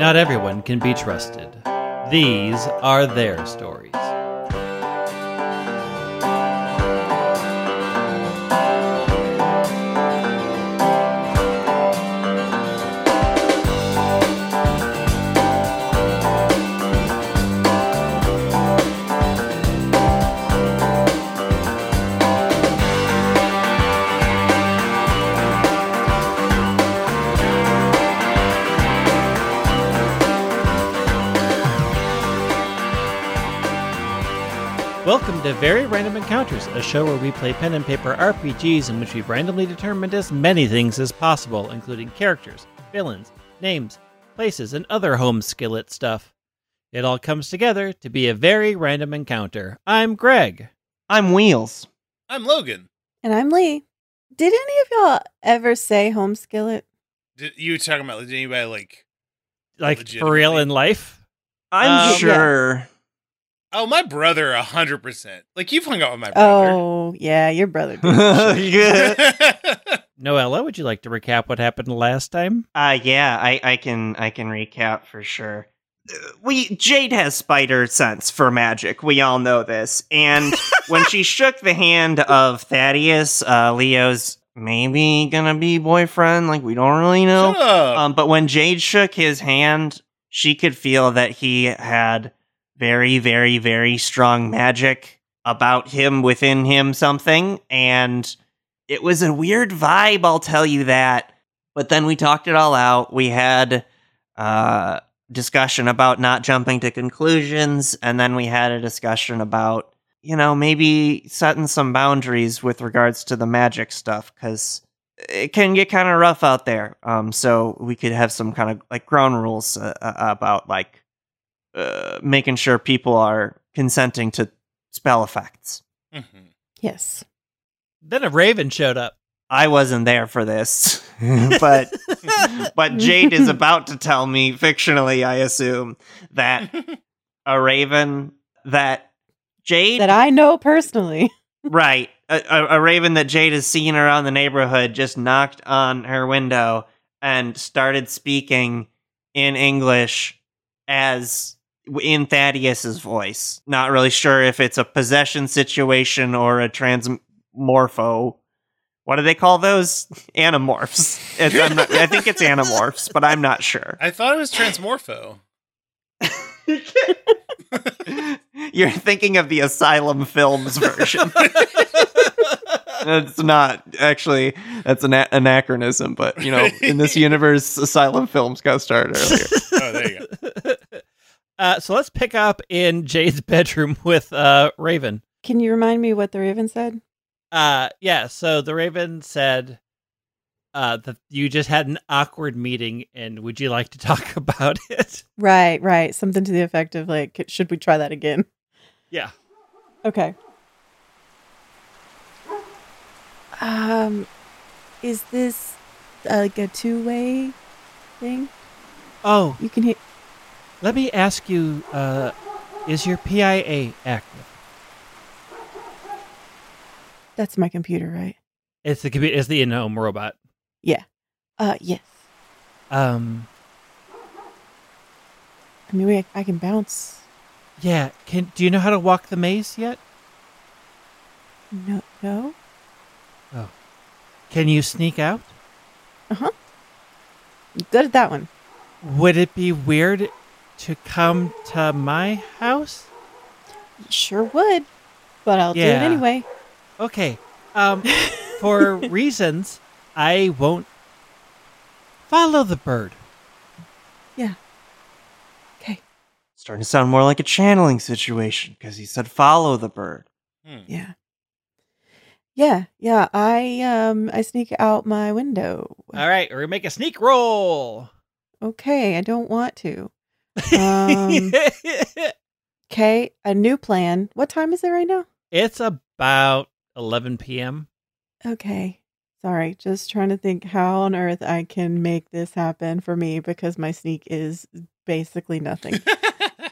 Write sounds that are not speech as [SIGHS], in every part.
Not everyone can be trusted. These are their stories. Welcome to Very Random Encounters, a show where we play pen and paper RPGs in which we've randomly determined as many things as possible, including characters, villains, names, places, and other home skillet stuff. It all comes together to be a very random encounter. I'm Greg. I'm Wheels. I'm Logan. And I'm Lee. Did any of y'all ever say home skillet? Did you talking about did anybody like? Like for real in life? I'm Um, sure. Oh, my brother, a hundred percent. Like you've hung out with my brother. Oh, yeah, your brother [LAUGHS] [LAUGHS] Noella, would you like to recap what happened last time? Uh, yeah, I, I can I can recap for sure. Uh, We Jade has spider sense for magic. We all know this. And [LAUGHS] when she shook the hand of Thaddeus, uh, Leo's maybe gonna be boyfriend. Like we don't really know. Shut up. Um, but when Jade shook his hand, she could feel that he had very, very, very strong magic about him within him, something. And it was a weird vibe, I'll tell you that. But then we talked it all out. We had uh, discussion about not jumping to conclusions. And then we had a discussion about, you know, maybe setting some boundaries with regards to the magic stuff. Because it can get kind of rough out there. Um, so we could have some kind of like ground rules uh, uh, about like uh, making sure people are consenting to spell effects. Mhm. yes. Then a raven showed up. I wasn't there for this, [LAUGHS] but [LAUGHS] but Jade is about to tell me fictionally, I assume that a raven that Jade That I know personally. [LAUGHS] Right. A, a, a raven that Jade has seen around the neighborhood just knocked on her window and started speaking in English as in Thaddeus's voice. Not really sure if it's a possession situation or a transmorpho. What do they call those? [LAUGHS] I'm not, I think it's animorphs, but I'm not sure. I thought it was Transmorpho. [LAUGHS] You're thinking of the Asylum Films version. [LAUGHS] It's not actually. That's an anachronism, but you know, in this universe, Asylum Films got started earlier. Oh, there you go. Uh, so let's pick up in Jade's [LAUGHS] bedroom with uh, Raven. Can you remind me what the Raven said? Uh, yeah, so the Raven said uh, that you just had an awkward meeting, and would you like to talk [LAUGHS] about it? Right, right. Something to the effect of like, should we try that again? Yeah. Okay. Um, is this uh, like a two-way thing? Oh, You can hit. Let me ask you: uh, Is your PIA active? That's my computer, right? It's the compu- it's the in-home robot. Yeah. Uh, yes. Um, I mean, we, I can bounce. yeah. Can do you know how to walk the maze yet? No, no. Oh. Can you sneak out? Uh huh. Good at that one. Would it be weird to come to my house? Sure would, but I'll do it anyway. Okay. Um, for [LAUGHS] reasons I won't follow the bird. Yeah. Okay. Starting to sound more like a channeling situation because he said, "Follow the bird." Hmm. Yeah. Yeah, yeah. I um I sneak out my window. All right, we're gonna make a sneak roll. Okay, I don't want to. Um, [LAUGHS] Okay, a new plan. What time is it right now? it's about 11 p.m. Okay. Sorry, just trying to think how on earth I can make this happen for me because my sneak is basically nothing. [LAUGHS]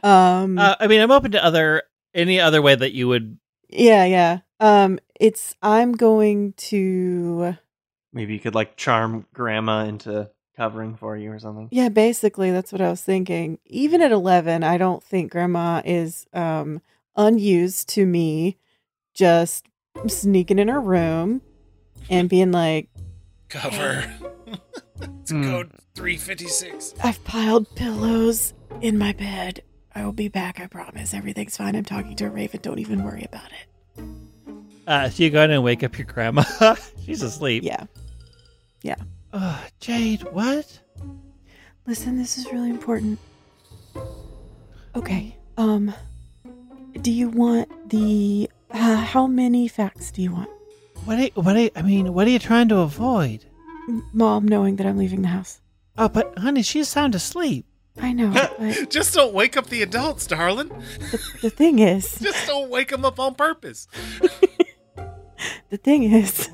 Um Uh, I mean, I'm open to other any other way that you would. yeah, yeah. Um it's I'm going to Maybe you could like charm grandma into covering for you or something. Yeah, basically that's what I was thinking. Even at 11, I don't think grandma is um unused to me just sneaking in her room and being like, Cover. [LAUGHS] it's Hmm. code 356. I've piled pillows in my bed. I will be back, I promise. Everything's fine. I'm talking to a raven. Don't even worry about it. Uh, so you go in and wake up your grandma. [LAUGHS] She's asleep. Yeah. Yeah. Oh, Jade, what? Listen, this is really important. Okay. Um do you want the uh, how many facts do you want? What? Are, what? Are, I mean, what are you trying to avoid? Mom knowing that I'm leaving the house. Oh, but honey, she's sound asleep. I know, [LAUGHS] but Just don't wake up the adults, darling. the, the thing is, [LAUGHS] Just don't wake them up on purpose. [LAUGHS] the thing is,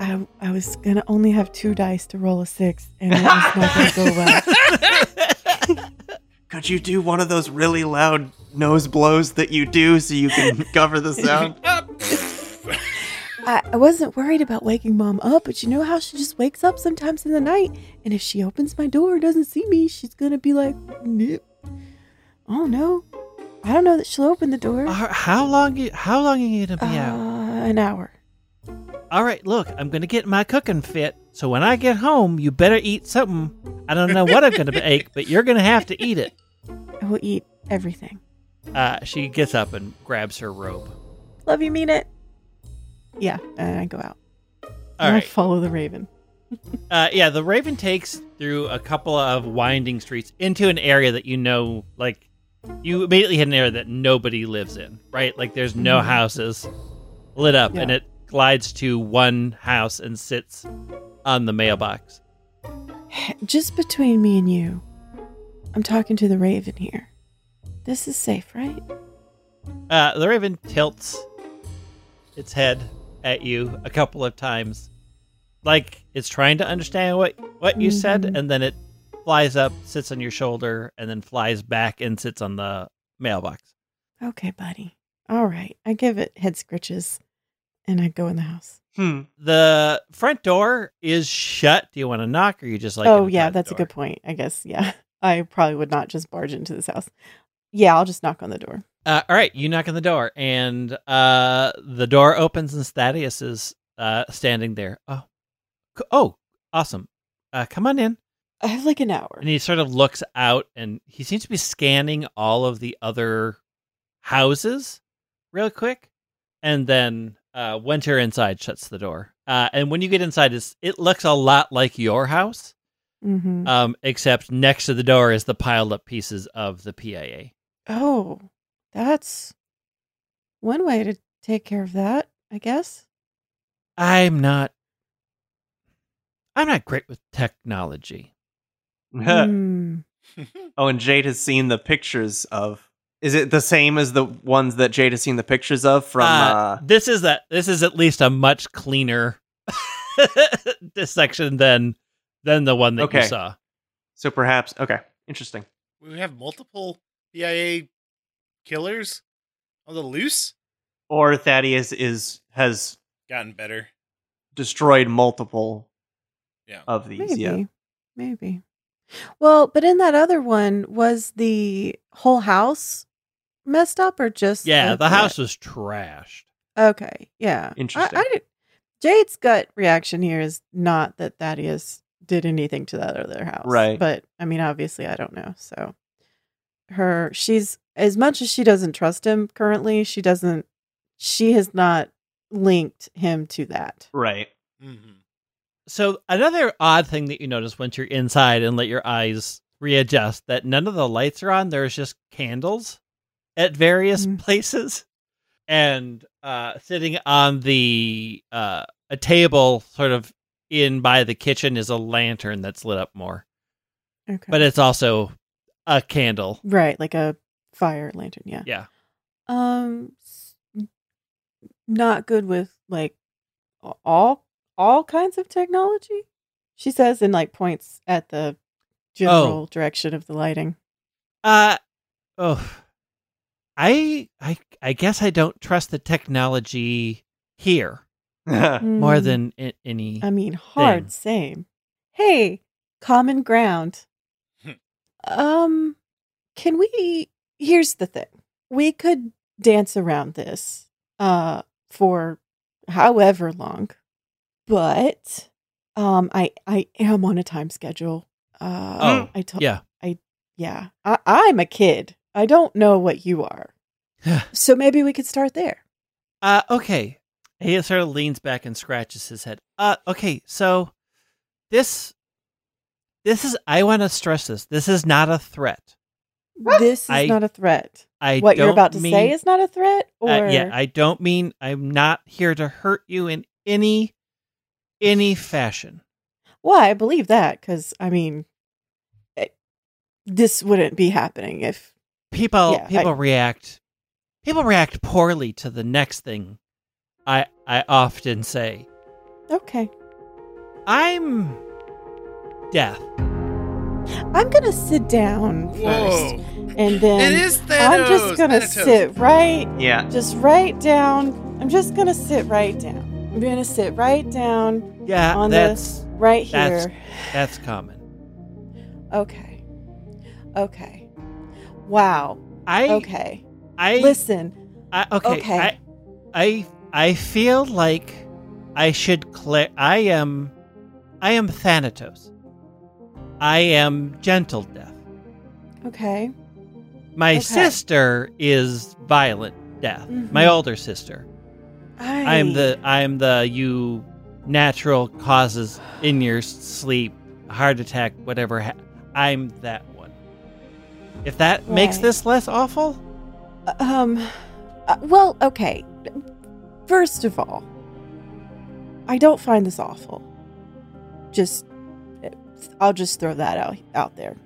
I I was gonna only have two dice to roll a six, and it was not gonna go well. [LAUGHS] Could you do one of those really loud nose blows that you do so you can [LAUGHS] cover the sound? I, I wasn't worried about waking mom up, but you know how she just wakes up sometimes in the night, and if she opens my door and doesn't see me, she's gonna be like, "Nip." Oh no, I don't know that she'll open the door. Uh, how long? You, how long are you gonna be Uh, out? an hour. All right, look, I'm gonna get my cooking fit. So when I get home, you better eat something. I don't know what I'm gonna bake, but you're gonna have to eat it. I will eat everything. Uh, she gets up and grabs her robe. Love you, mean it. Yeah, and I go out. All I follow the raven. [LAUGHS] Uh, yeah, the Raven takes through a couple of winding streets into an area that you know, like, you immediately hit an area that nobody lives in, right? Like, there's no Mhm. houses lit up, and it glides to one house and sits on the mailbox. Just between me and you, I'm talking to the raven here. This is safe, right? Uh, the Raven tilts its head at you a couple of times, like it's trying to understand what what you said, Mhm. and then it flies up, sits on your shoulder, and then flies back and sits on the mailbox. Okay, buddy. All right. I give it head scritches and I go in the house. Hmm. The front door is shut. Do you want to knock, or you just like? oh, yeah, that's a good point. I guess, yeah. [LAUGHS] I probably would not just barge into this house. Yeah, I'll just knock on the door. Uh, all right, you knock on the door, and uh, the door opens, and Thaddeus is uh, standing there. Oh, oh, awesome! Uh, come on in. I have like an hour. And he sort of looks out, and he seems to be scanning all of the other houses real quick, and then uh, Winter inside shuts the door. Uh, and when you get inside, it's, it looks a lot like your house, Mm-hmm. um, except next to the door is the piled up pieces of the PIA. Oh, that's one way to take care of that, I guess. I'm not. I'm not great with technology. [LAUGHS] Hmm. oh, and Jade has seen the pictures of. Is it the same as the ones that Jade has seen the pictures of from? Uh, Uh, this is that. This is at least a much cleaner [LAUGHS] this section than than the one that Okay. you saw. so perhaps. Okay, interesting. we have multiple PIA killers on the loose. Or Thaddeus is has Gotten better. destroyed multiple Yeah. of these. Maybe. Yeah. Maybe. Well, but in that other one, was the whole house messed up or just Yeah, like the house was trashed. Okay, yeah. Interesting. I, I did, Jade's gut reaction here is not that Thaddeus did anything to that other house. Right. But I mean, obviously, I don't know. So her, she's, as much as she doesn't trust him currently, she doesn't, she has not linked him to that. Right. Mm-hmm. So another odd thing that you notice once you're inside and let your eyes readjust that none of the lights are on. There's just candles at various Mhm. places, and uh, sitting on the uh, a table sort of in by the kitchen is a lantern that's lit up more, Okay. but it's also a candle. right, like a fire lantern. Yeah. Yeah. Um, not good with like all all kinds of technology. She says and like points at the general direction of the lighting. Uh oh. I I I guess I don't trust the technology here [LAUGHS] more Mm, than i- any I mean, hard thing. same. Hey, common ground. Hmm. um, can we? Here's the thing: we could dance around this, uh, for however long, but um, I I am on a time schedule. Uh, Oh, I told yeah. yeah, I, I'm a kid. I don't know what you are, [SIGHS] so maybe we could start there. Uh, okay. He sort of leans back and scratches his head. Uh, okay. So this, this is. I want to stress this. This is not a threat. [GASPS] This is I- not a threat. I what you're about to mean, say is not a threat, or Uh, yeah, I don't mean I'm not here to hurt you in any any fashion. Well, I believe that because I mean, it, this wouldn't be happening if. People Yeah, I- people react people react poorly to the next thing. I I often say Okay, I'm death. I'm gonna sit down first, Whoa. and then It is Thanos. I'm just gonna Thanatos. sit right, Yeah. just right down. I'm just gonna sit right down. I'm gonna sit right down, Yeah, On the- that's right That's- here. that's common. Okay, okay. Wow. I Okay. I Listen. I, okay, Okay. I, I I feel like I should clear. I am, I am Thanatos. I am gentle death. Okay. My Okay. sister is violent death. My Mhm. older sister. I, am the I am the you natural causes in your sleep, heart attack, whatever. Ha- I'm that. If that makes this less awful, Um. uh, well, okay. First of all, I don't find this awful. Just, I'll just throw that out out there.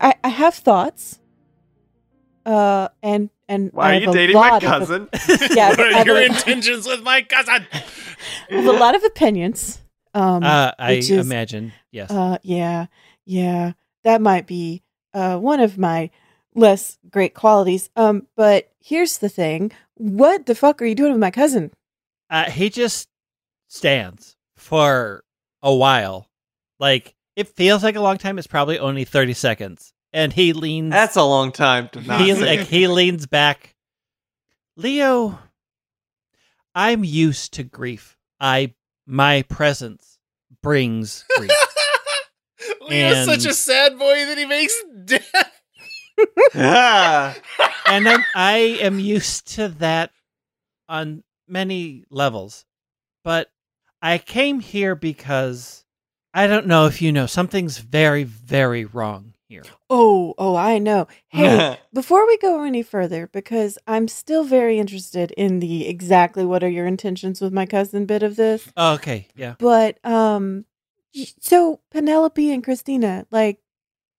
I, I have thoughts. Uh, and and I Why are you dating my lot of- cousin? [LAUGHS] Yeah, what I are your a- intentions with my cousin? I have a lot of opinions. Um, uh, I is- imagine yes. Uh, yeah, yeah, that might be uh one of my less great qualities. Um, but here's the thing: what the fuck are you doing with my cousin? uh, he just stands for a while. Like it feels like a long time. It's probably only thirty seconds, and he leans. That's a long time to not he like he leans back. Leo, I'm used to grief. I my presence brings grief. [LAUGHS] Leo's such a sad boy that he makes death. And I'm, I am used to that on many levels. But I came here because I don't know if you know something's very, very wrong here. Oh, oh, I know. Hey, [LAUGHS] before we go any further, because I'm still very interested in the exactly what are your intentions with my cousin bit of this. Okay, yeah. But um, y- so Penelope and Christina, like,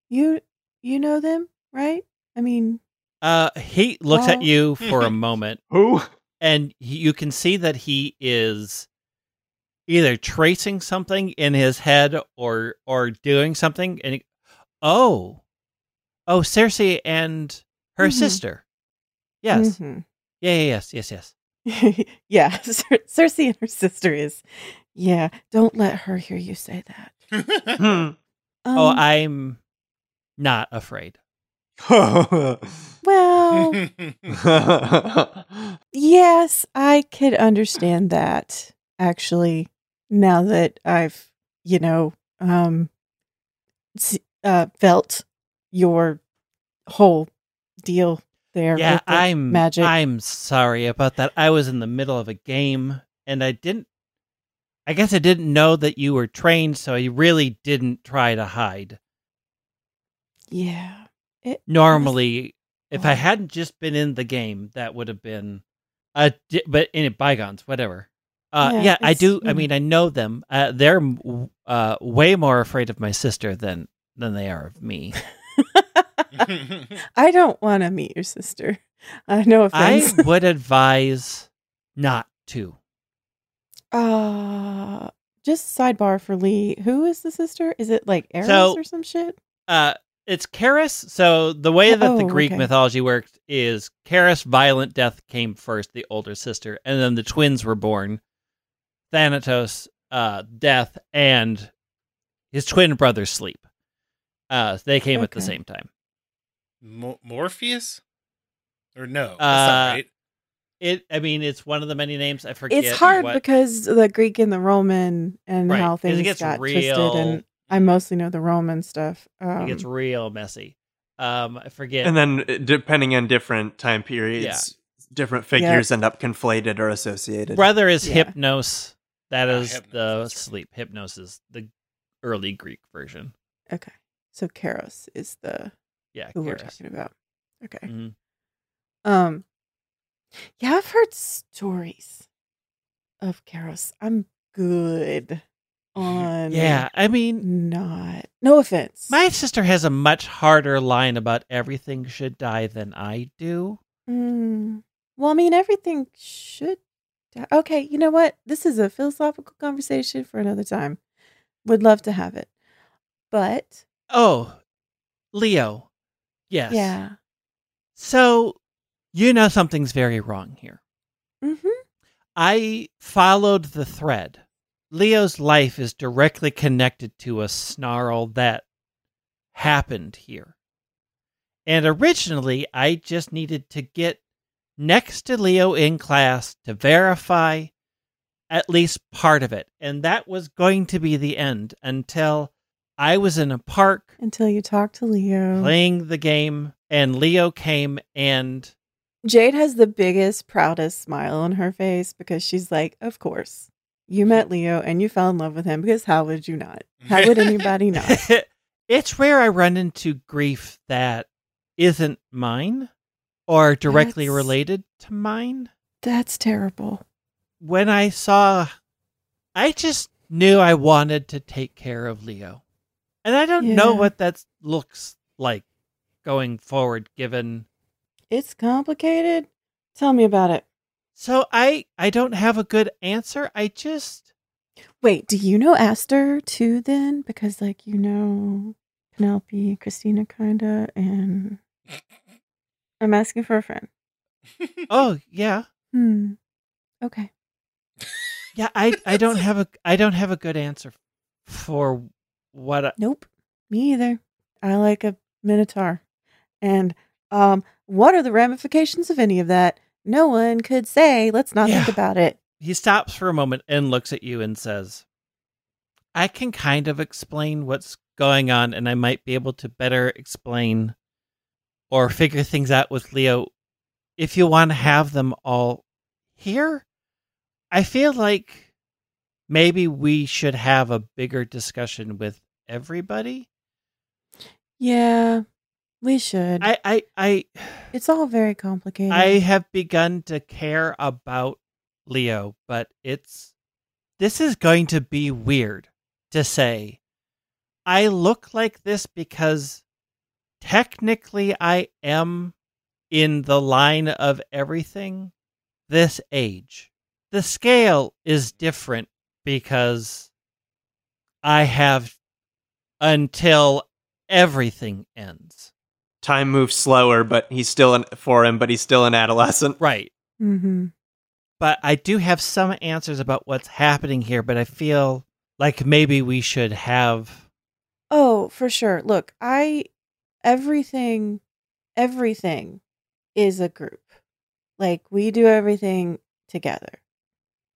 you you know them, right? I mean, Uh, he looks at you [LAUGHS] for a moment, Who? and he, you can see that he is either tracing something in his head or or doing something. And he, oh, oh, Cersei and her Mhm. sister. Yes, mhm. yeah, yeah, yes, yes, yes. [LAUGHS] yeah, [LAUGHS] Cer- Cersei and her sister is. Yeah, don't let her hear you say that. Hmm. Um, oh, I'm not afraid. well, [LAUGHS] yes, I could understand that actually. Now that I've, you know, um, uh, felt your whole deal there. yeah, the I'm magic. I'm sorry about that. I was in the middle of a game and I didn't I guess I didn't know that you were trained, so I really didn't try to hide. yeah. It, Normally, if I hadn't just been in the game, that would have been a di- but in bygones, whatever. Uh, Yeah, yeah, I do. I mean, I know them. Uh, they're uh, way more afraid of my sister than than they are of me. [LAUGHS] I don't want to meet your sister. I Uh, no I would advise not to. Uh, just sidebar for Lee. Who is the sister? Is it like Eris So- or some shit? uh it's Karis. So the way that the Oh, Greek okay. mythology worked is Karis violent death came first, the older sister, and then the twins were born. Thanatos, uh death and his twin brother Sleep. Uh, they came at the same time. Mo- Morpheus? Or no? That's Uh, not right. It, I mean, it's one of the many names. I forget. It's hard what- because the Greek and the Roman and Right, how 'cause things it gets got real. twisted, and I mostly know the Roman stuff. Um, it gets real messy. Um, I forget. And then, uh, depending on different time periods, different figures end up conflated or associated. brother is Yeah. Hypnos. That Ah, is Hypnos, the sleep. Hypnos is the early Greek version. okay, so Karos is the Yeah, who we're talking about. Okay. Mhm. Um, yeah, I've heard stories of Karos. I'm good on Yeah, I mean, not. No offense. my sister has a much harder line about everything should die than I do. Mm. Well, I mean, everything should. die. Okay, you know what? This is a philosophical conversation for another time. Would love to have it, but Oh, Leo. Yes. yeah. So, you know something's very wrong here. Mm-hmm. I followed the thread. Leo's life is directly connected to a snarl that happened here. And originally, I just needed to get next to Leo in class to verify at least part of it. And that was going to be the end until I was in a park Until you talked to Leo. playing the game, and Leo came and Jade has the biggest, proudest smile on her face because she's like, "Of course, you met mm-hmm. Leo and you fell in love with him because how would you not? How would [LAUGHS] anybody not?" it's rare I run into grief that isn't mine or directly That's- related to mine. That's terrible. When I saw, I just knew I wanted to take care of Leo. And I don't know what that looks like going forward, given. It's complicated. Tell me about it. So I, I don't have a good answer. I just. Wait, do you know Aster too? Then because like you know Penelope, Christina, kinda, and I'm asking for a friend. Oh, yeah. Hmm. Okay. Yeah, I, I don't [LAUGHS] have a I don't have a good answer for what I, Nope. Me either. I like a minotaur. And um what are the ramifications of any of that? No one could say. Let's not think about it. he stops for a moment and looks at you and says, I can kind of explain what's going on, and I might be able to better explain or figure things out with Leo if you want to have them all here. I feel like maybe we should have a bigger discussion with everybody. Yeah. We should. I, I, I, it's all very complicated. I have begun to care about Leo, but it's this is going to be weird to say. I look like this because technically I am in the line of everything this age. The scale is different because I have until everything ends. Time moves slower, but he's still in, for him, but he's still an adolescent. Right. mm-hmm. but I do have some answers about what's happening here, but I feel like maybe we should have Oh, for sure. Look, I everything everything is a group. Like we do everything together.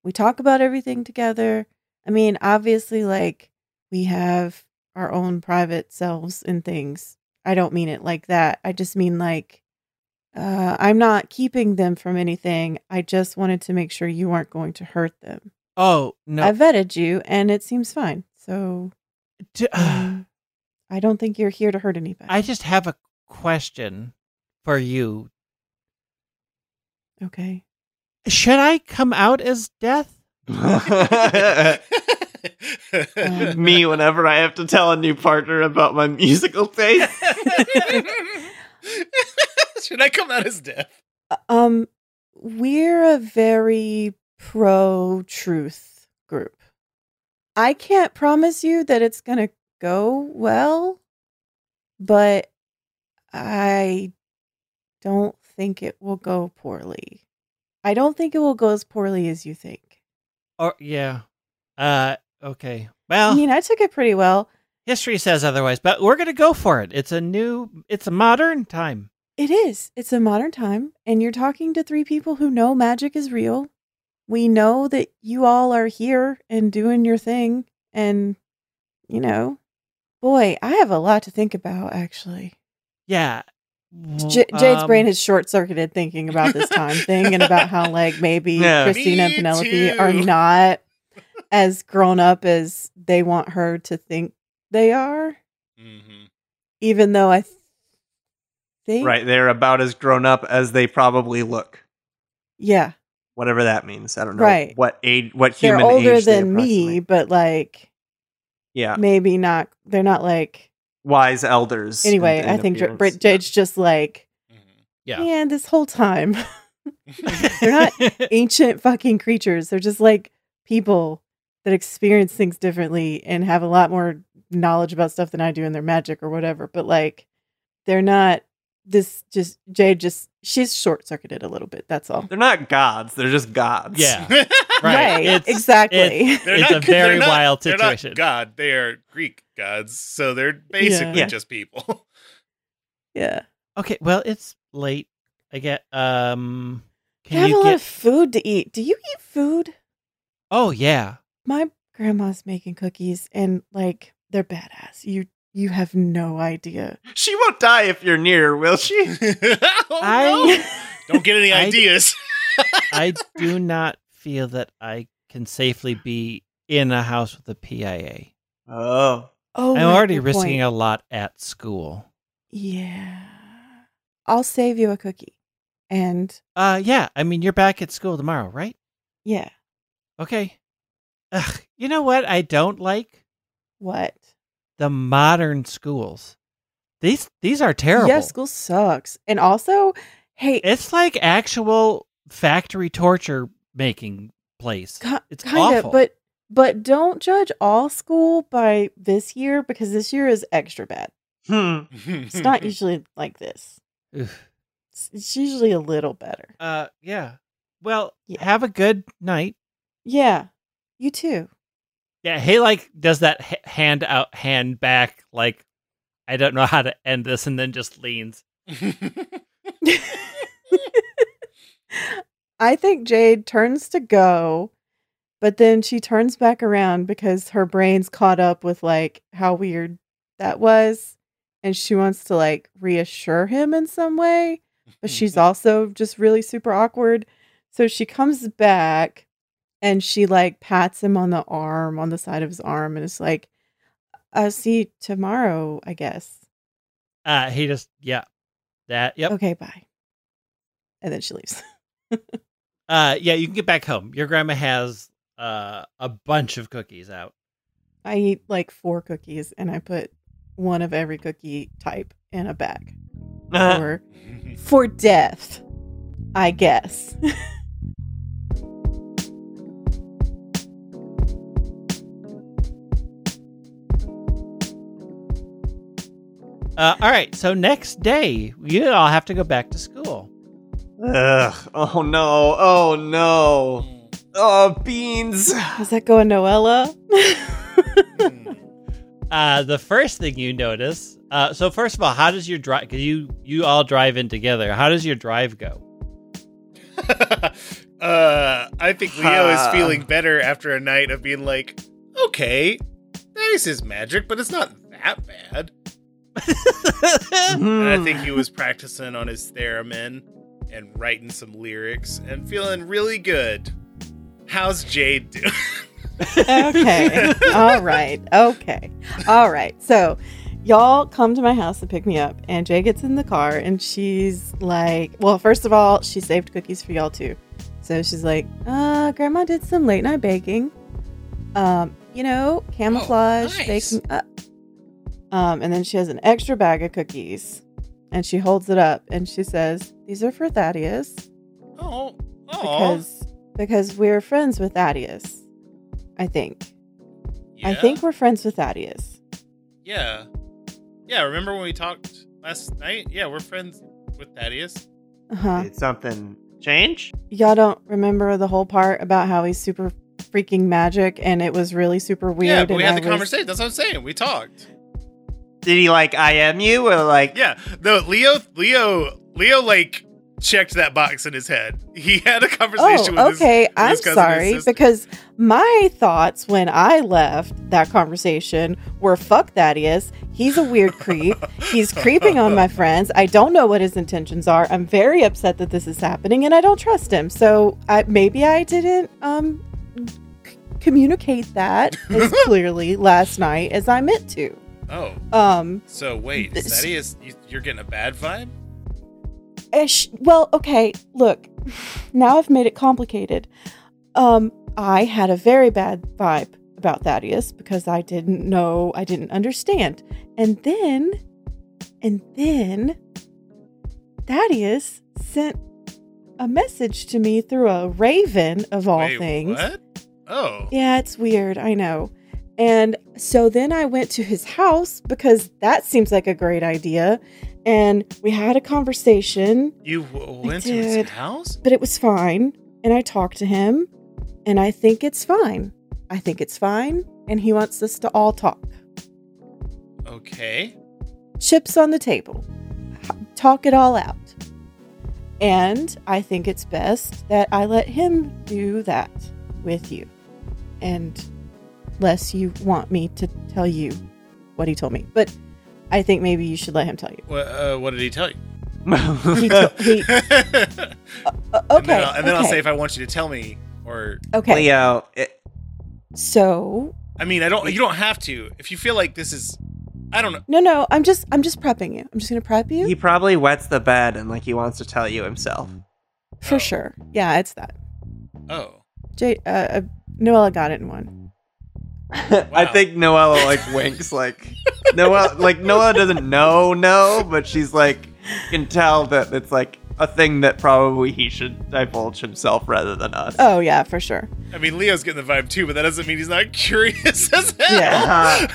We talk about everything together. I mean, obviously like we have our own private selves and things. I don't mean it like that. I just mean like uh, I'm not keeping them from anything. I just wanted to make sure you weren't going to hurt them. Oh, no. I vetted you and it seems fine. So d- um, [SIGHS] I don't think you're here to hurt anybody. I just have a question for you. okay. Should I come out as death? [LAUGHS] [LAUGHS] [LAUGHS] Me, whenever I have to tell a new partner about my musical taste. [LAUGHS] Should I come out as deaf? Uh, Um, we're a very pro truth group. I can't promise you that it's gonna go well, but I don't think it will go poorly. I don't think it will go as poorly as you think. Or yeah. Uh okay. Well, I mean, I took it pretty well. history says otherwise, but we're gonna go for it. It's a new, it's a modern time. It is. It's a modern time, and you're talking to three people who know magic is real. We know that you all are here and doing your thing, and you know, boy, I have a lot to think about. Actually, Yeah. J- Jade's Um, brain has short circuited thinking about this time thing and about how like [LAUGHS] maybe Yeah. Christina and Me Penelope are not as grown up as they want her to think they are. Mhm. Even though I th- think, Right, they're about as grown up as they probably look. yeah, Whatever that means. I don't know Right. what age, what they're human older age they than me, but like Yeah, maybe not. They're not like wise elders. anyway. in I think J- appearance. Brit- Jade's just like, Mhm. Yeah. And this whole time [LAUGHS] [LAUGHS] They're not [LAUGHS] ancient fucking creatures. They're just like people that experience things differently and have a lot more knowledge about stuff than I do in their magic or whatever. But like, they're not this just Jade just she's short circuited a little bit. That's all. They're not gods. They're just gods. Yeah. [LAUGHS] right. Right. It's- exactly. They're It's not- a very they're not- wild they're situation. not God, they are Greek gods, so they're basically Yeah. just people. [LAUGHS] yeah. Okay, well, it's late. I get um I can have a you lot of food to eat. Do you eat food? Oh yeah. My grandma's making cookies and like they're badass. You you have no idea. She won't die if you're near, her, will she? [LAUGHS] oh, I no. [LAUGHS] Don't get any I- ideas. I [LAUGHS] do not feel that I can safely be in a house with a PIA. Oh. Oh, I'm already risking point. a lot at school. Yeah. I'll save you a cookie. And Uh yeah, I mean you're back at school tomorrow, right? yeah. Okay. Ugh, you know what I don't like? What? The modern schools. These these are terrible. Yeah, school sucks. And also, hey, It's like actual factory torture making place. ki- It's kind of, but but don't judge all school by this year because this year is extra bad. Hmm. It's not [LAUGHS] usually like this. It's, it's usually a little better. Uh yeah. Well, Yeah. have a good night. Yeah. You too. Yeah, he like does that hand out, hand back, like I don't know how to end this, and then just leans. [LAUGHS] I think Jade turns to go, but then she turns back around because her brain's caught up with like how weird that was. And she wants to like reassure him in some way, but she's [LAUGHS] also just really super awkward. So she comes back and she like pats him on the arm, on the side of his arm, and it's like, I'll see you tomorrow, I guess. Uh he just yeah. That yep. Okay, bye. And then she leaves. [LAUGHS] Uh yeah, you can get back home. Your grandma has uh a bunch of cookies out. I eat like four cookies and I put one of every cookie type in a bag [LAUGHS] for for death, I guess. [LAUGHS] Uh all right, so next day, you all have to go back to school. Ugh. Oh no. Oh no. Oh, beans. How's that going, Noella? [LAUGHS] Uh the first thing you notice, uh so first of all, how does your drive cuz you you all drive in together. How does your drive go? [LAUGHS] uh, I think Leo is feeling better after a night of being like, okay, this is magic, but it's not that bad. And I think he was practicing on his theremin and writing some lyrics and feeling really good. How's Jade doing? okay. [LAUGHS] All right. Okay. All right. So, y'all come to my house to pick me up, and Jay gets in the car, and she's like, well, first of all, she saved cookies for y'all too. So she's like, uh, Grandma did some late night baking. Um, you know, camouflage nice. baking up. Um, and then she has an extra bag of cookies, and she holds it up, and she says, "These are for Thaddeus." Oh, oh, because because we're friends with Thaddeus. I think. I think we're friends with Thaddeus. Yeah. Yeah, remember when we talked last night? Yeah, we're friends with Thaddeus. Uh huh. Did something change? Y'all don't remember the whole part about how he's super freaking magic and it was really super weird. yeah, but we and had I the was- conversation. That's what I'm saying. We talked. Did he like I am you or like Yeah, no, Leo, Leo, Leo, like checked that box in his head. He had a conversation Oh, with okay. his, I'm his cousin his sorry because my thoughts when I left that conversation were fuck Thaddeus. He's a weird creep. He's creeping on my friends. I don't know what his intentions are. I'm very upset that this is happening and I don't trust him. So I, maybe I didn't um c- communicate that as [LAUGHS] clearly last night as I meant to. Oh, Um so wait, is that is you, you're getting a bad vibe? Ish. Well, okay. Look, [SIGHS] now I've made it complicated. Um, I had a very bad vibe about Thaddeus because I didn't know, I didn't understand, and then, and then, Thaddeus sent a message to me through a raven of all Wait, things. What? Oh, Yeah, it's weird. I know. And so then I went to his house because that seems like a great idea. And we had a conversation, you w- went to his house? but it was fine. And I talked to him, and I think it's fine. I think it's fine. And he wants us to all talk. Okay. Chips on the table. Talk it all out. And I think it's best that I let him do that with you. And less you want me to tell you what he told me. But I think maybe you should let him tell you. What, uh, what did he tell you? [LAUGHS] He to- he- [LAUGHS] and Uh, okay. then, I'll, and then I'll say if I want you to tell me, or okay. Leo? It, So I mean, I don't. You don't have to. If you feel like this is, I don't know. no, no. I'm just, I'm just prepping you. I'm just gonna prep you he probably wets the bed and like he wants to tell you himself. for Oh. sure. Yeah, it's that. Oh, Jay, uh, uh, Noella got it in one. I think Noella like [LAUGHS] winks like Noella like Noella doesn't know no, but she's like can tell that it's like a thing that probably he should divulge himself rather than us. Oh yeah, for sure. I mean, Leo's getting the vibe too, but that doesn't mean he's not [LAUGHS] curious as hell.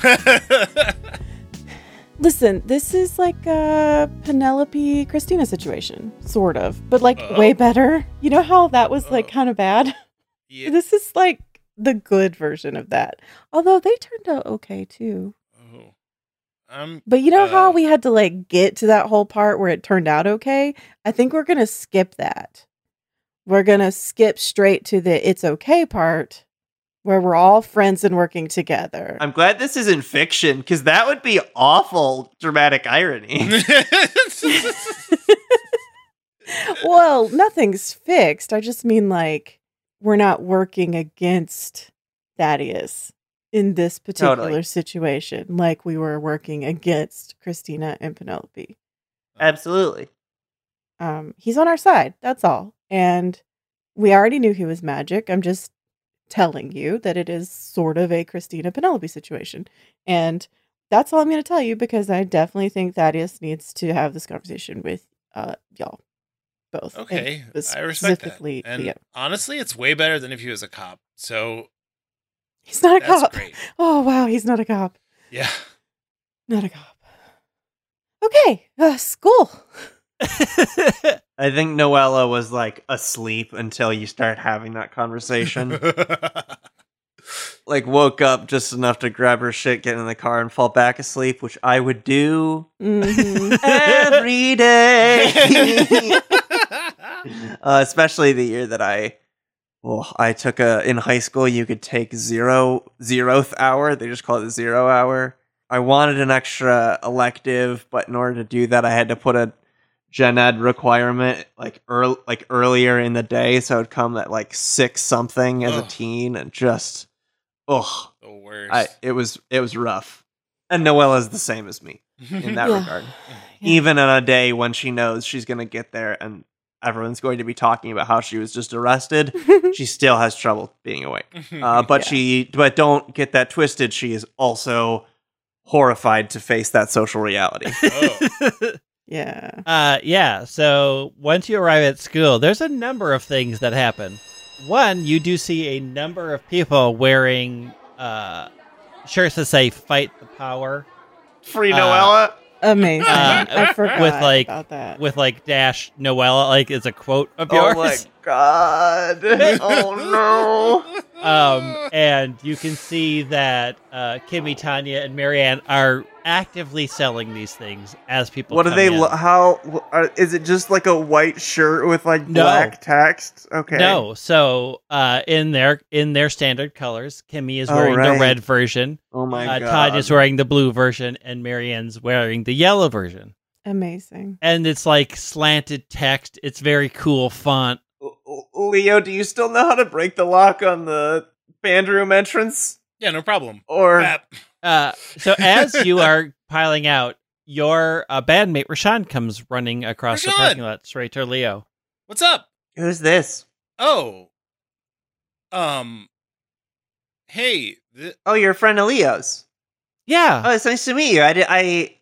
Yeah. [LAUGHS] Listen, this is like a Penelope Christina situation, sort of, but like Oh. way better. You know how that was like Oh. kind of bad? yeah. This is like the good version of that. Although they turned out okay too. Oh. Um. But you know how Uh. we had to like get to that whole part where it turned out okay? I think we're going to skip that. We're going to skip straight to the it's okay part where we're all friends and working together. I'm glad this isn't fiction because that would be awful dramatic irony. [LAUGHS] [LAUGHS] well, nothing's fixed. I just mean like we're not working against Thaddeus in this particular Totally. situation like we were working against Christina and Penelope. Absolutely. Um, he's on our side. That's all. And we already knew he was magic. I'm just telling you that it is sort of a Christina Penelope situation. And that's all I'm going to tell you because I definitely think Thaddeus needs to have this conversation with uh, y'all both. Okay, I respect that. specifically And Leo. honestly, it's way better than if he was a cop. So He's not a that's cop. great. [LAUGHS] Oh, wow. He's not a cop. Yeah. Not a cop. Okay. Uh, school. [LAUGHS] I think Noella was like asleep until you start having that conversation. [LAUGHS] like woke up just enough to grab her shit, get in the car, and fall back asleep, which I would do Mhm. every day. [LAUGHS] uh, especially the year that I, well, I took a in high school. You could take zero zeroth hour. They just call it the zero hour. I wanted an extra elective, but in order to do that, I had to put a gen ed requirement like early, like earlier in the day, so it'd come at like six something as a teen, and just, ugh, the worst. I it was it was rough. And Noelle is the same as me in [LAUGHS] that Yeah. regard Yeah. even on a day when she knows she's going to get there and everyone's going to be talking about how she was just arrested [LAUGHS] she still has trouble being awake [LAUGHS] uh, but Yeah. she but don't get that twisted she is also horrified to face that social reality [LAUGHS] oh. yeah. Uh, yeah. So once you arrive at school, there's a number of things that happen. One, you do see a number of people wearing uh, shirts that say "Fight the Power" free Uh, noella Amazing. Uh, I forgot with, like- about that. with like dash Noella, like it's a quote of oh yours. like god. [LAUGHS] oh no. Um, and you can see that uh, Kimmy, Tanya, and Marianne are actively selling these things as people. What do come they? in. Lo- how are, is it? Just like a white shirt with like No. black text? Okay. No, so uh, in their in their standard colors, Kimmy is Oh, wearing right. the red version, Oh my uh, god. Tanya's wearing the blue version, and Marianne's wearing the yellow version. Amazing. And it's like slanted text. It's very cool font. L- L- Leo, do you still know how to break the lock on the band room entrance? Yeah, no problem. Or Uh, so [LAUGHS] as you are piling out, your uh, bandmate Rashawn comes running across the Rashawn! parking lot straight to Leo. What's up? who's this? Oh. Um. Hey. Th- Oh, you're a friend of Leo's. Yeah. Oh, it's nice to meet you. I did. I.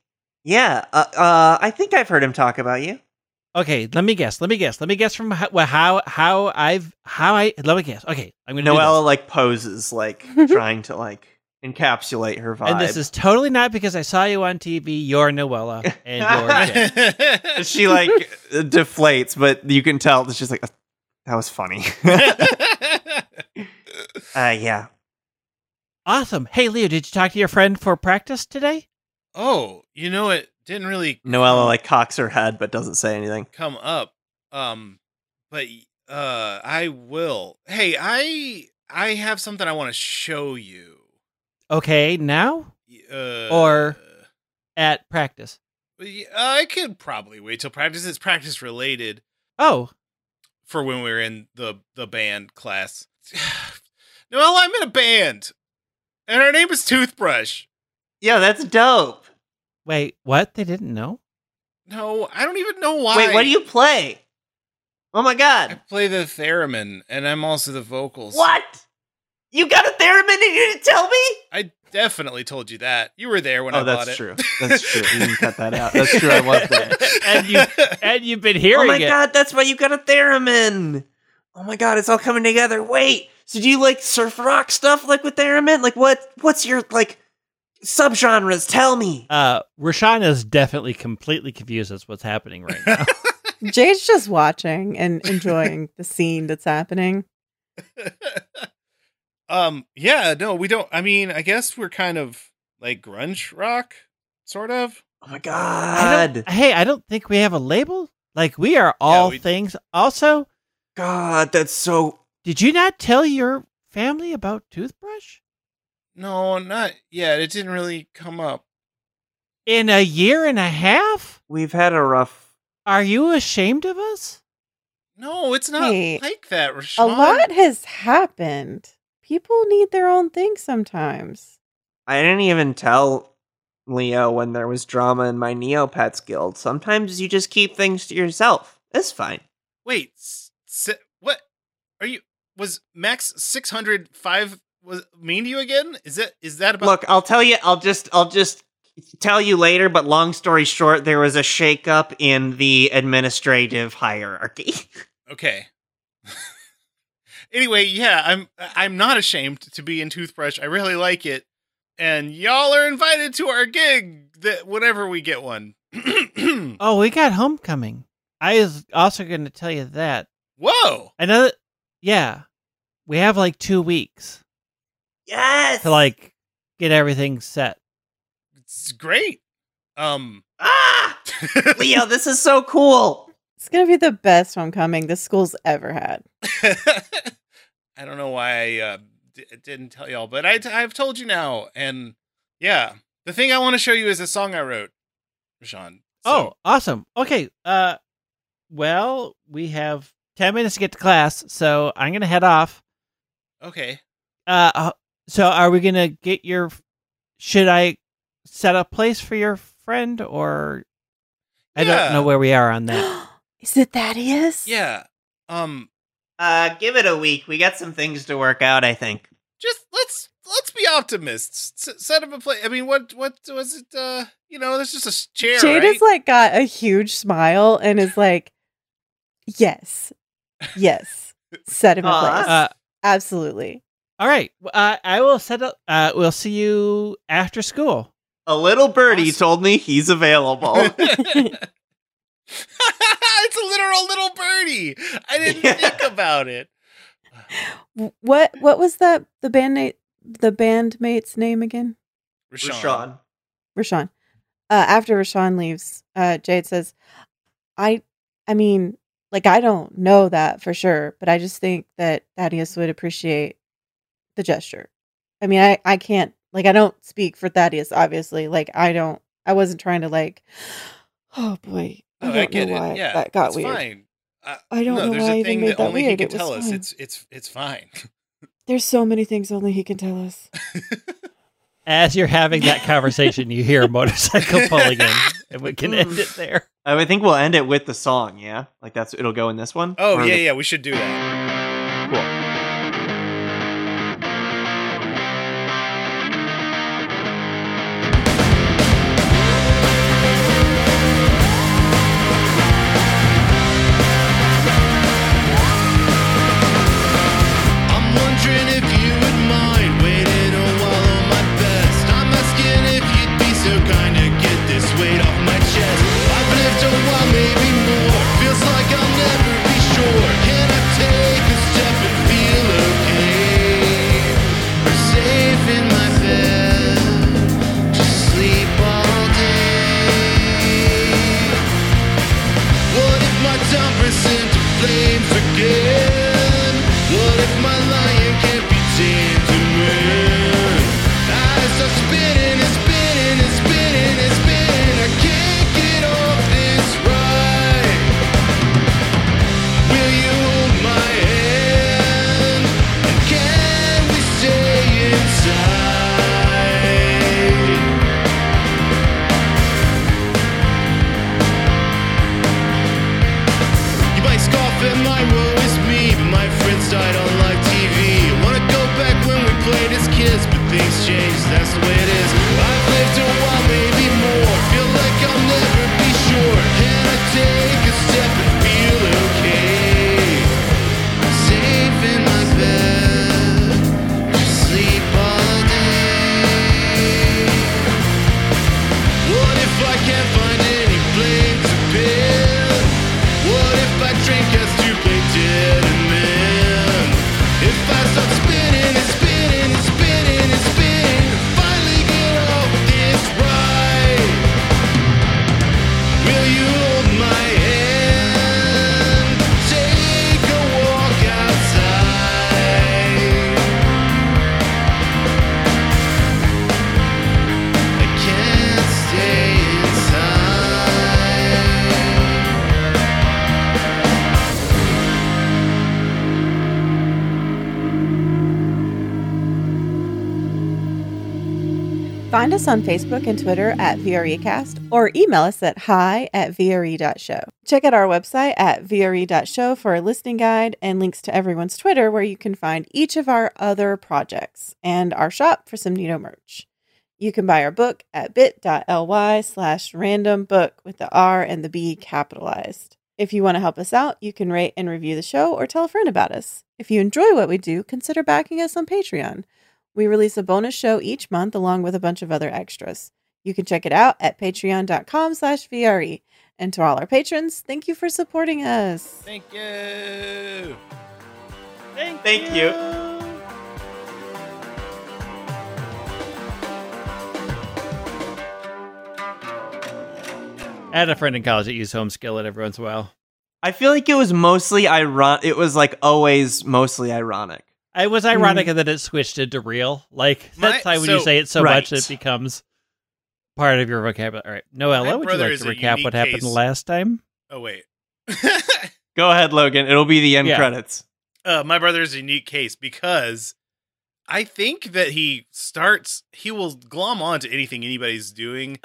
Yeah. Uh, uh. I think I've heard him talk about you. Okay, let me guess. Let me guess. Let me guess from how how how I've how I let me guess. Okay, I'm gonna do Noella like poses, like [LAUGHS] trying to like encapsulate her vibe. and this is totally not because I saw you on TV. You're Noella, [LAUGHS] and you're Jen. she like deflates, but you can tell that she's like, that was funny. [LAUGHS] uh, yeah. awesome. Hey, Leo, did you talk to your friend for practice today? oh, you know it didn't really Noella like cocks her head but doesn't say anything. come up. Um, but uh, I will. Hey, I I have something I want to show you. Okay, now Uh, Or- at practice. I could probably wait till practice. It's practice related Oh, for when we were in the the band class. [SIGHS] Noella, I'm in a band, and our name is Toothbrush. Yeah, that's dope. Wait, what? They didn't know? No, I don't even know why. Wait, what do you play? Oh my god. I play the theremin, and I'm also the vocals. What? You got a theremin and you didn't tell me? I definitely told you that. You were there when oh, I oh, bought that's true. That's true. You can cut that out. That's true. I was [LAUGHS] there. And you and you've been hearing. oh my it. god, that's why you got a theremin. Oh my god, it's all coming together. Wait, so do you like surf rock stuff like with theremin? Like what? What's your like subgenres? Tell me. Uh, Rashawn is definitely completely confused as what's happening right now. [LAUGHS] Jade's just watching and enjoying the scene that's happening. [LAUGHS] um, yeah, no, we don't. I mean, I guess we're kind of like grunge rock, sort of. Oh my god. don't, hey, I don't think we have a label. Like we are all we- things. Also, God, that's so. did you not tell your family about toothbrush? No, not yet. It didn't really come up. In a year and a half? We've had a rough. Are you ashamed of us? No, it's not Hey, like that, Rashawn. A lot has happened. People need their own thing sometimes. I didn't even tell Leo when there was drama in my Neopets guild. Sometimes you just keep things to yourself. It's fine. Wait, s- si- what? Are you? Was Max six hundred five was mean to you again? Is that is that about? Look, I'll tell you. I'll just. I'll just tell you later. But long story short, there was a shakeup in the administrative hierarchy. [LAUGHS] Okay. anyway, yeah, I'm I'm not ashamed to be in Toothbrush. I really like it, and y'all are invited to our gig that whenever we get one. [CLEARS THROAT] Oh, we got homecoming. I was also going to tell you that. Whoa! I know that, yeah, we have like two weeks yes. to like get everything set. It's great. Um, ah, [LAUGHS] Leo, this is so cool. It's going to be the best homecoming this school's ever had. [LAUGHS] I don't know why I uh, d- didn't tell y'all, but I I've told you now, and yeah, the thing I want to show you is a song I wrote, Rashawn. oh, awesome. Okay. Uh, well, we have ten minutes to get to class, so I'm gonna head off. okay. Uh, uh, so are we gonna get your? Should I set a place for your friend, or I Yeah. don't know where we are on that. [GASPS] Is it Thaddeus? Yeah. Um, Uh, give it a week. We got some things to work out. I think. just let's let's be optimists. S- set up a place. I mean, what what was it? Uh, you know, there's just a chair, Jade right? has like got a huge smile and is like, yes, yes, [LAUGHS] set him a place. Uh, Absolutely. All right. Uh, I will set up. Uh, we'll see you after school. A little birdie Awesome. told me he's available. [LAUGHS] [LAUGHS] it's a literal little birdie. I didn't Yeah. think about it. What what was that the bandmate the bandmate's name again? Rashawn. Rashawn. Uh, after Rashawn leaves, uh, Jade says, "I, I mean, like I don't know that for sure, but I just think that Thaddeus would appreciate the gesture. I mean, I, I can't like I don't speak for Thaddeus, obviously. Like I don't, I wasn't trying to like, [SIGHS] oh boy, Oh, I I, don't get know why it. Yeah, that got it's weird. fine. I, I don't no, know there's why I a even thing made that that only weird. he It can was tell us. fine. It's it's it's fine. There's so many things only he can tell us. [LAUGHS] As you're having that conversation, you hear a motorcycle [LAUGHS] pulling in, and we can end mm-hmm. it there. I think we'll end it with the song. Yeah, like that's it'll go in this one. Oh Or yeah, the- yeah, we should do that. If I can't find any blame Find us on Facebook and Twitter at VREcast or email us at hi at VRE.show. Check out our website at VRE.show for a listening guide and links to everyone's Twitter where you can find each of our other projects and our shop for some Nito merch. You can buy our book at bit.ly slash random book with the R and the B capitalized. If you want to help us out, you can rate and review the show or tell a friend about us. If you enjoy what we do, consider backing us on Patreon. We release a bonus show each month along with a bunch of other extras. You can check it out at patreon.com slash VRE. And to all our patrons, thank you for supporting us. Thank you. Thank, Thank you. I had a friend in college that used home skillet every once in a while. I feel like it was mostly ironic. It was like always mostly ironic. It was ironic, and then it switched into real. Like My- that's why when you say it so Right. much, it becomes part of your vocabulary. All right, Noella, My would you like to recap what unique happened case. last time? Oh wait. Go ahead, Logan. It'll be the end Yeah. credits. uh, my brother is a unique case because I think that he starts. He will glom on to anything anybody's doing.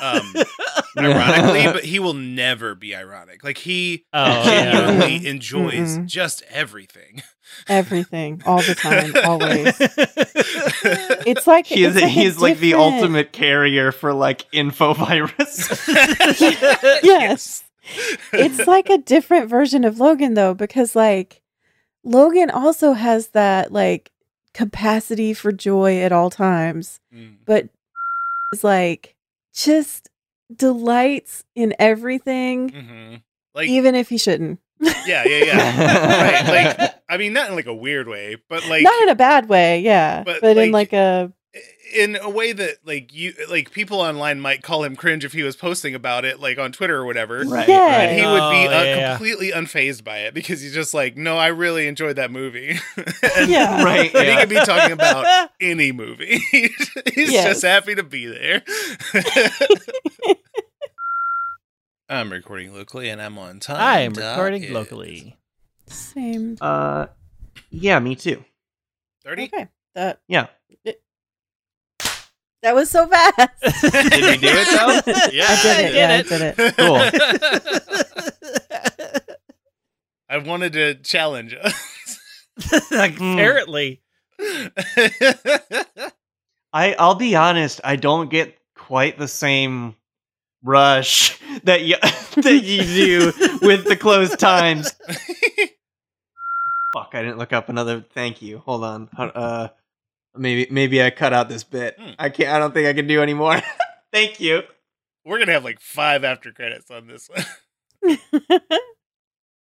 Um, [LAUGHS] ironically, but he will never be ironic. Like he Oh, genuinely Mhm. enjoys Mm-mm. just everything. Everything, all the time, always. [LAUGHS] It's like He is it's like he's like the ultimate carrier for like infovirus. [LAUGHS] yes. It's like a different version of Logan though, because like Logan also has that like capacity for joy at all times, Mm. but [LAUGHS] is like just delights in everything, hmm Like even if he shouldn't. yeah, yeah, yeah. right. Like [LAUGHS] I mean, not in like a weird way, but like Not in a bad way, yeah, But, but, in like- like a in a way that like you like people online might call him cringe if he was posting about it like on Twitter or whatever. Right, Yeah. right. And he would be Oh, uh, yeah, yeah. completely unfazed by it because he's just like, no, I really enjoyed that movie. [LAUGHS] and, yeah. [LAUGHS] Right, and he could be talking about [LAUGHS] any movie. he's Yes. just happy to be there. I'm recording locally and I'm on time. I am recording is locally. Same. Uh, yeah, me too. 30? Okay. That Yeah. That was so fast. [LAUGHS] Did we do it though? Yeah, [LAUGHS] I did it. did Yeah, it. I did it. [LAUGHS] Cool. I wanted to challenge us. Apparently. I I'll be honest, I don't get quite the same rush that you that you do with the closed times. Fuck, I didn't look up another thank you. Hold on. Uh Maybe maybe I cut out this bit. Hmm. I can't. I don't think I can do anymore. [LAUGHS] Thank you. We're gonna have like five after credits on this one. [LAUGHS]